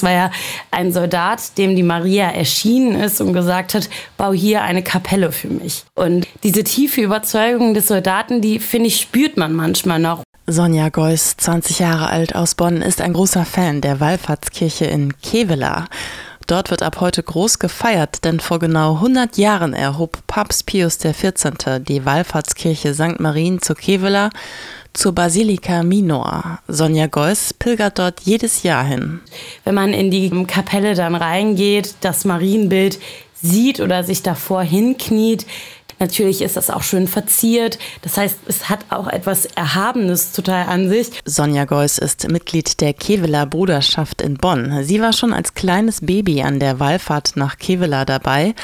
Das war ja ein Soldat, dem die Maria erschienen ist und gesagt hat, bau hier eine Kapelle für mich. Und diese tiefe Überzeugung des Soldaten, die finde ich, spürt man manchmal noch. Sonja Geuss, 20 Jahre alt aus Bonn, ist ein großer Fan der Wallfahrtskirche in Kevela. Dort wird ab heute groß gefeiert, denn vor genau 100 Jahren erhob Papst Pius XIV. die Wallfahrtskirche St. Marien zu Kevela zur Basilika Minor. Sonja Geuss pilgert dort jedes Jahr hin. Wenn man in die Kapelle dann reingeht, das Marienbild sieht oder sich davor hinkniet, Natürlich ist das auch schön verziert. Das heißt, es hat auch etwas Erhabenes total an sich. Sonja Geuss ist Mitglied der Keveler Bruderschaft in Bonn. Sie war schon als kleines Baby an der Wallfahrt nach Kevela dabei,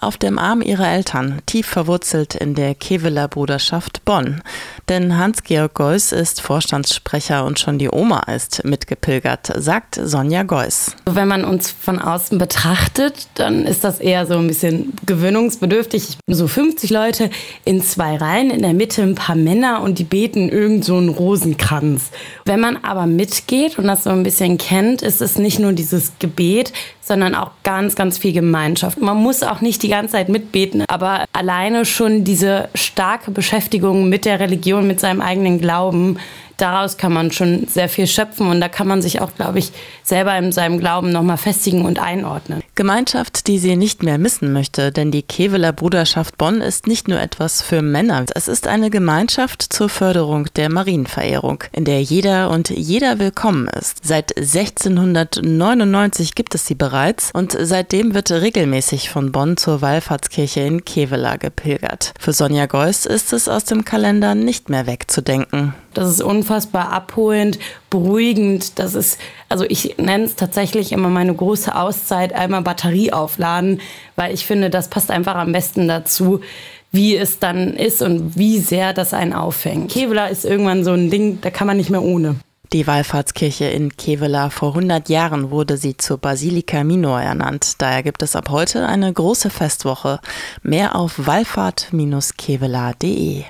auf dem Arm ihrer Eltern, tief verwurzelt in der Keveler Bruderschaft Bonn. Denn Hans-Georg Geuss ist Vorstandssprecher und schon die Oma ist mitgepilgert, sagt Sonja Geuss. Wenn man uns von außen betrachtet, dann ist das eher so ein bisschen gewöhnungsbedürftig. So 50 50 Leute in zwei Reihen, in der Mitte ein paar Männer und die beten irgend so einen Rosenkranz. Wenn man aber mitgeht und das so ein bisschen kennt, ist es nicht nur dieses Gebet, sondern auch ganz, ganz viel Gemeinschaft. Man muss auch nicht die ganze Zeit mitbeten, aber alleine schon diese starke Beschäftigung mit der Religion, mit seinem eigenen Glauben, daraus kann man schon sehr viel schöpfen und da kann man sich auch, glaube ich, selber in seinem Glauben nochmal festigen und einordnen. Gemeinschaft, die sie nicht mehr missen möchte, denn die Keveler Bruderschaft Bonn ist nicht nur etwas für Männer, es ist eine Gemeinschaft zur Förderung der Marienverehrung, in der jeder und jeder willkommen ist. Seit 1699 gibt es sie bereits und seitdem wird regelmäßig von Bonn zur Wallfahrtskirche in Kevela gepilgert. Für Sonja Geuss ist es aus dem Kalender nicht mehr wegzudenken. Das ist unfassbar abholend, beruhigend. Das ist, also ich nenne es tatsächlich immer meine große Auszeit, einmal Batterie aufladen, weil ich finde, das passt einfach am besten dazu, wie es dann ist und wie sehr das einen auffängt. Kevela ist irgendwann so ein Ding, da kann man nicht mehr ohne. Die Wallfahrtskirche in Kevela vor 100 Jahren wurde sie zur Basilika Minor ernannt. Daher gibt es ab heute eine große Festwoche. Mehr auf wallfahrt-kevela.de.